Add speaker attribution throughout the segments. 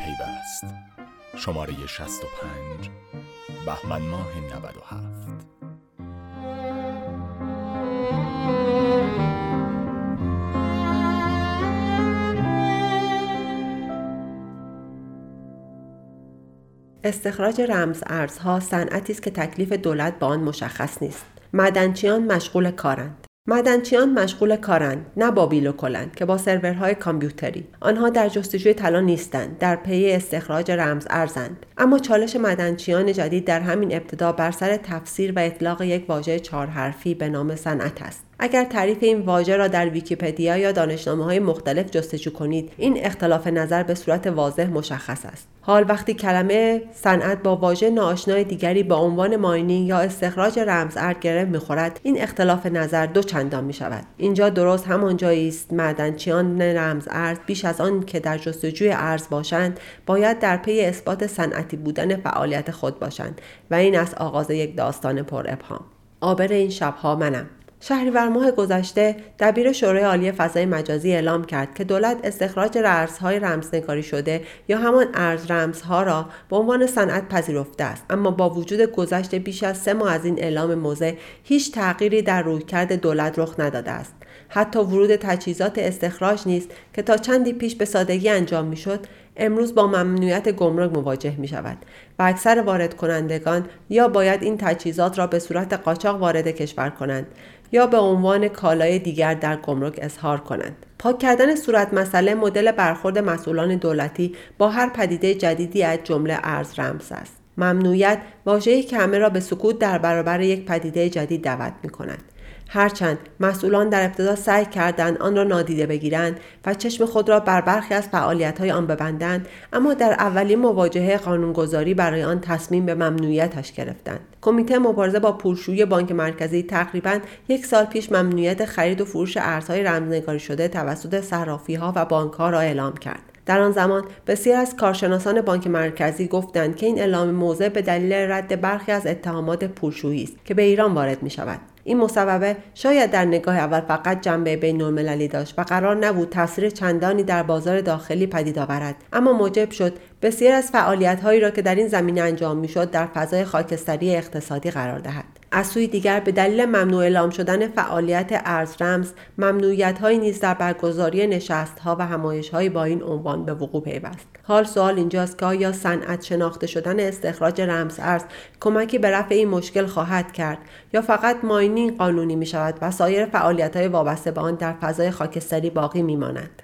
Speaker 1: پیوست. شماره 65 بهمن ماه 97
Speaker 2: استخراج رمز ارزها صنعتی است که تکلیف دولت با آن مشخص نیست. معدنچیان مشغول کارند. معدنچیان مشغول کارند نه با بیل و کلنگ که با سرورهای کامپیوتری. آنها در جستجوی طلا نیستند در پی استخراج رمز ارزند. اما چالش معدنچیان جدید در همین ابتدا بر سر تفسیر و اطلاق یک واژه چهار حرفی به نام صنعت است. اگر تعریف این واژه را در ویکیپدیا یا دانشنامه های مختلف جستجو کنید این اختلاف نظر به صورت واضح مشخص است. حال وقتی کلمه صنعت با واژه ناآشنای دیگری با عنوان ماینینگ یا استخراج رمز ارز گره می‌خورد این اختلاف نظر دو چندان می شود اینجا درست همان جایی است معدنچیان رمز ارز بیش از آن که در جستجوی ارز باشند باید در پی اثبات صنعتی بودن فعالیت خود باشند و این از آغاز یک داستان پر ابهام. آبر این شبها منم. شهریور ماه گذشته دبیر شورای عالی فضای مجازی اعلام کرد که دولت استخراج ارزهای رمزنگاری شده یا همان ارز رمزها را به عنوان صنعت پذیرفته است. اما با وجود گذشته بیش از سه ماه از این اعلام موضع هیچ تغییری در رویکرد دولت رخ نداده است. حتی ورود تجهیزات استخراج نیست که تا چندی پیش به سادگی انجام می‌شد امروز با ممنوعیت گمرک مواجه می شود و اکثر وارد کنندگان یا باید این تجهیزات را به صورت قاچاق وارد کشور کنند یا به عنوان کالای دیگر در گمرک اظهار کنند. پاک کردن صورت مسئله مدل برخورد مسئولان دولتی با هر پدیده جدیدی از جمله ارز رمز است. ممنوعیت واژه‌ای که همه را به سکوت در برابر یک پدیده جدید دعوت می کند. هرچند مسئولان در ابتدا سعی کردند آن را نادیده بگیرند و چشم خود را بر برخی از فعالیت‌های آن ببندند اما در اولین مواجهه قانونگذاری برای آن تصمیم به ممنوعیتش گرفتند. کمیته مبارزه با پولشویی بانک مرکزی تقریبا یک سال پیش ممنوعیت خرید و فروش ارزهای رمزنگاری شده توسط صرافیها و بانکها را اعلام کرد. در آن زمان بسیار از کارشناسان بانک مرکزی گفتند که این اعلام موضع به دلیل رد برخی از اتهامات پولشویی است که به ایران وارد می شود این مصوبه شاید در نگاه اول فقط جنبه بین المللی داشت و قرار نبود تاثیر چندانی در بازار داخلی پدید آورد. اما موجب شد بسیار از فعالیتهایی را که در این زمینه انجام می‌شد در فضای خاکستری اقتصادی قرار دهد. از سوی دیگر به دلیل ممنوع اعلام شدن فعالیت ارز رمز ممنوعیت هایی نیز در برگزاری نشست ها و همایش های با این عنوان به وقوع پیوست. حال سوال اینجاست که آیا صنعت شناخته شدن استخراج رمز ارز کمکی به رفع این مشکل خواهد کرد یا فقط ماینینگ قانونی می شود و سایر فعالیت های وابسته به آن در فضای خاکستری باقی می ماند.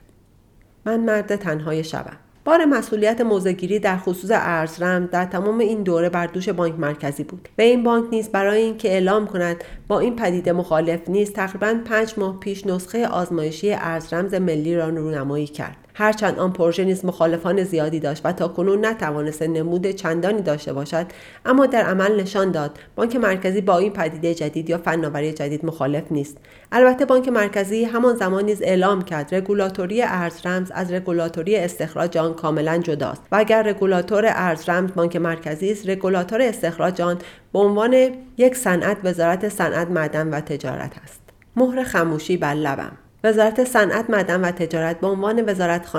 Speaker 2: من مرد تنهای شبم بار مسئولیت موزگیری در خصوص ارزرم در تمام این دوره بر دوش بانک مرکزی بود. و این بانک نیز برای اینکه اعلام کند با این پدیده مخالف نیست تقریبا پنج ماه پیش نسخه آزمایشی ارزرمز ملی را رونمایی کرد. هرچند آن پروژه نیز مخالفان زیادی داشت و تا کنون نتوانسته نمود چندانی داشته باشد اما در عمل نشان داد بانک مرکزی با این پدیده جدید یا فناوری جدید مخالف نیست. البته بانک مرکزی همان زمان نیز اعلام کرد رگولاتوری ارز رمز از رگولاتوری استخراج آن کاملا جداست و اگر رگولاتور ارز رمز بانک مرکزی است رگولاتور استخراج آن به عنوان یک صنعت وزارت صنعت معدن و تجارت است. مهر خموشی بر لبم. وزارت صنعت معدن و تجارت به عنوان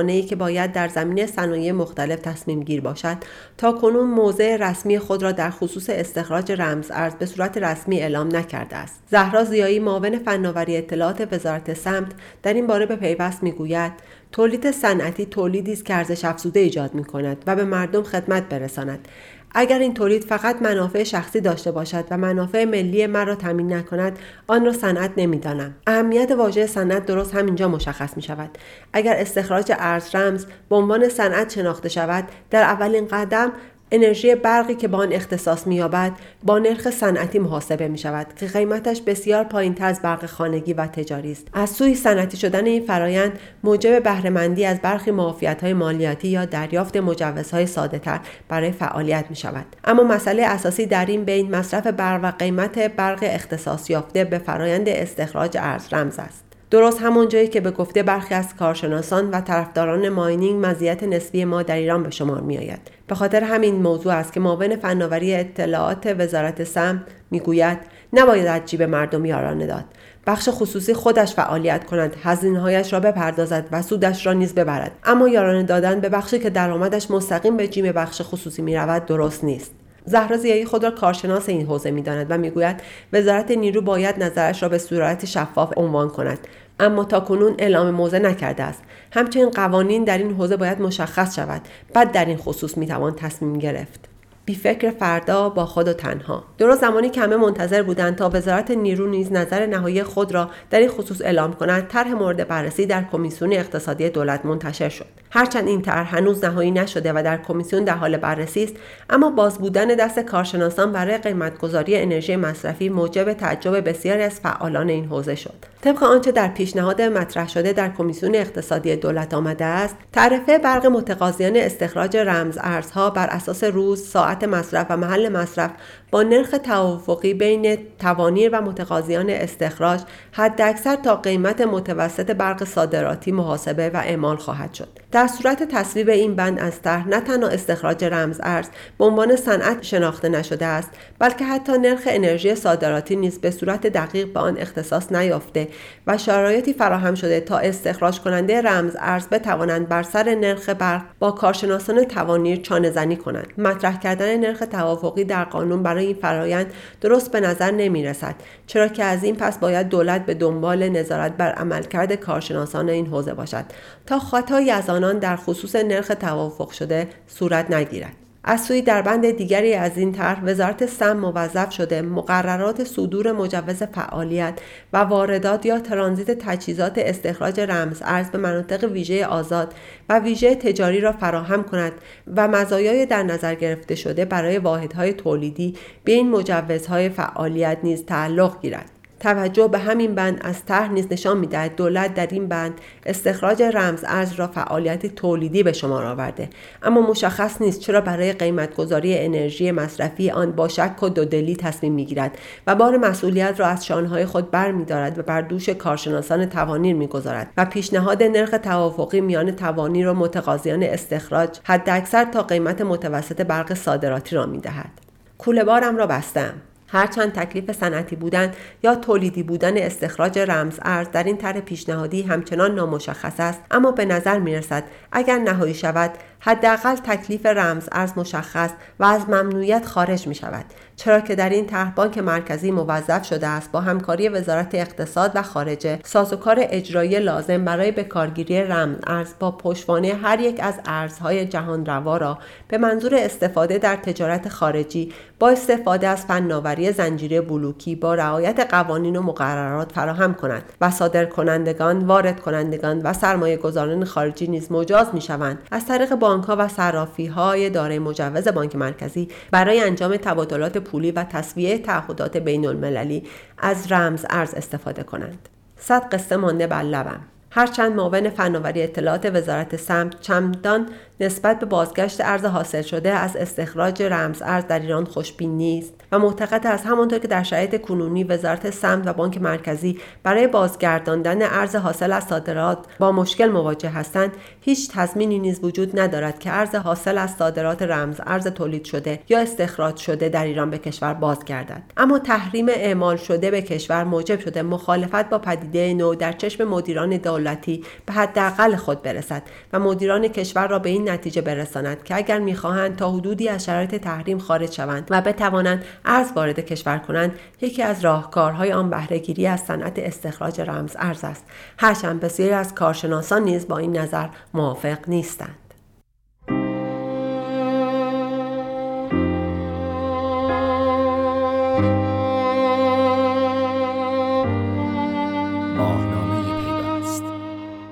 Speaker 2: ای که باید در زمینه صنایع مختلف تصمیم گیر باشد تا کنون موضع رسمی خود را در خصوص استخراج رمز ارز به صورت رسمی اعلام نکرده است. زهرا زیایی معاون فناوری اطلاعات وزارت سمت در این باره به پیوست می‌گوید تولید صنعتی تولیدی است که ارزش افزوده ایجاد می کند و به مردم خدمت برساند. اگر این تولید فقط منافع شخصی داشته باشد و منافع ملی مرا تامین نکند آن را صنعت نمی‌دانم. اهمیت واژه صنعت درست همینجا مشخص می شود اگر استخراج ارز رمز به عنوان صنعت شناخته شود در اولین قدم انرژی برقی که با آن اختصاص مییابد با نرخ صنعتی محاسبه می شود که قیمتش بسیار پایینتر از برق خانگی و تجاری است. از سوی صنعتی شدن این فرایند موجب بهرهمندی از برخی معافیت های مالیاتی یا دریافت مجوزهای ساده تر برای فعالیت می شود اما مسئله اساسی در این بین مصرف برق و قیمت برق اختصاص یافته به فرایند استخراج ارز رمز است. درست همون جایی که به گفته برخی از کارشناسان و طرفداران ماینینگ مزیت نسبی ما در ایران به شمار میآید. به خاطر همین موضوع است که معاون فناوری اطلاعات وزارت سم می‌گوید نباید از جیب مردم یارانه داد. بخش خصوصی خودش فعالیت کند هزینههایش را بپردازد و سودش را نیز ببرد. اما یارانه دادن به بخشی که درآمدش مستقیم به جیب بخش خصوصی می‌رود درست نیست. زهرا زیایی خود را کارشناس این حوزه می‌داند و می‌گوید وزارت نیرو باید نظرش را به صورت شفاف عنوان کند. اما تا کنون اعلام موضع نکرده است. همچنین قوانین در این حوزه باید مشخص شود. بعد در این خصوص می‌توان تصمیم گرفت. بی فکر فردا با خود و تنها. درست زمانی که همه منتظر بودند تا وزارت نیرو نیز نظر نهایی خود را در این خصوص اعلام کند طرح مورد بررسی در کمیسیون اقتصادی دولت منتشر شد. هرچند این طرح هنوز نهایی نشده و در کمیسیون در حال بررسی است اما باز بودن دست کارشناسان برای قیمتگذاری انرژی مصرفی موجب تعجب بسیاری از فعالان این حوزه شد. طبق آنچه در پیشنهاد مطرح شده در کمیسیون اقتصادی دولت آمده است تعرفه برق متقاضیان استخراج رمز ارزها بر اساس روز ساعت مصرف و محل مصرف با نرخ توافقی بین توانیر و متقاضیان استخراج حداکثر تا قیمت متوسط برق صادراتی محاسبه و اعمال خواهد شد. در صورت تصویب این بند از طرح نه تنها استخراج رمز ارز به عنوان صنعت شناخته نشده است بلکه حتی نرخ انرژی صادراتی نیز به صورت دقیق به آن اختصاص نیافته و شرایطی فراهم شده تا استخراج کننده رمز ارز بتوانند بر سر نرخ برق با کارشناسان توانیر چانه زنی کنند. مطرح کردن نرخ توافقی در قانون برای این فرایند درست به نظر نمی رسد چرا که از این پس باید دولت به دنبال نظارت بر عملکرد کارشناسان این حوزه باشد تا خطایی از آنان در خصوص نرخ توافق شده صورت نگیرد. از سوی در بند دیگری از این طرح وزارت سم موظف شده مقررات صدور مجوز فعالیت و واردات یا ترانزیت تجهیزات استخراج رمز ارز به مناطق ویژه آزاد و ویژه تجاری را فراهم کند و مزایای در نظر گرفته شده برای واحدهای تولیدی به این مجوزهای فعالیت نیز تعلق گیرد. توجه به همین بند از طرح نیز نشان می‌دهد دولت در این بند استخراج رمز ارز را فعالیت تولیدی به شمار آورده. اما مشخص نیست چرا برای قیمتگذاری انرژی مصرفی آن با شک و دودلی تصمیم می‌گیرد و بار مسئولیت را از شانهای خود بر و بر دوش کارشناسان توانیر می‌گذارد و پیشنهاد نرخ توافقی میان توانیر و متقاضیان استخراج حداکثر تا قیمت متوسط برق صادراتی را می‌دهد. کوله بارم را بستم. هرچند تکلیف صنعتی بودن یا تولیدی بودن استخراج رمز ارز در این طرح پیشنهادی همچنان نامشخص است اما به نظر می رسد اگر نهایی شود حداقل تکلیف رمز ارز مشخص و از ممنوعیت خارج می شود چرا که در این طرح بانک مرکزی موظف شده است با همکاری وزارت اقتصاد و خارجه سازوکار اجرایی لازم برای به کارگیری رمز ارز با پشتوانه هر یک از ارزهای جهان روا را به منظور استفاده در تجارت خارجی با استفاده از فناوری زنجیره بلوکی با رعایت قوانین و مقررات فراهم کنند و صادر کنندگان، وارد کنندگان و سرمایه گذاران خارجی نیز مجاز می شوند از طریق بانک ها و صرافی های دارای مجوز بانک مرکزی برای انجام تبادلات پولی و تصویه تعهدات بین المللی از رمز ارز استفاده کنند. صد قصه مانده بر لبم. هرچند معاون فناوری اطلاعات وزارت سمت چمدان نسبت به بازگشت ارز حاصل شده از استخراج رمز ارز در ایران خوشبین نیست و معتقد است همانطور که در شرایط کنونی وزارت سمت و بانک مرکزی برای بازگرداندن ارز حاصل از صادرات با مشکل مواجه هستند هیچ تضمینی نیز وجود ندارد که ارز حاصل از صادرات رمز ارز تولید شده یا استخراج شده در ایران به کشور بازگردد. اما تحریم اعمال شده به کشور موجب شده مخالفت با پدیده نو در چشم مدیران دولتی به حداقل خود برسد و مدیران کشور را به نتیجه برساند که اگر می‌خواهند تا حدودی از شرایط تحریم خارج شوند و بتوانند ارز وارد کشور کنند یکی از راهکارهای آن بهرهگیری از صنعت استخراج رمز ارز است. هرچند بسیاری از کارشناسان نیز با این نظر موافق نیستند.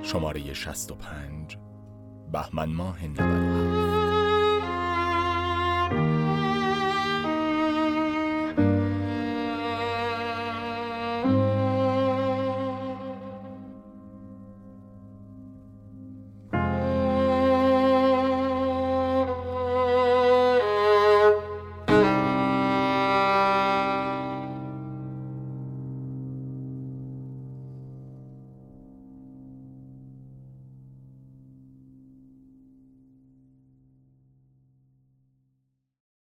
Speaker 1: شماره 65 بهمن ماه 97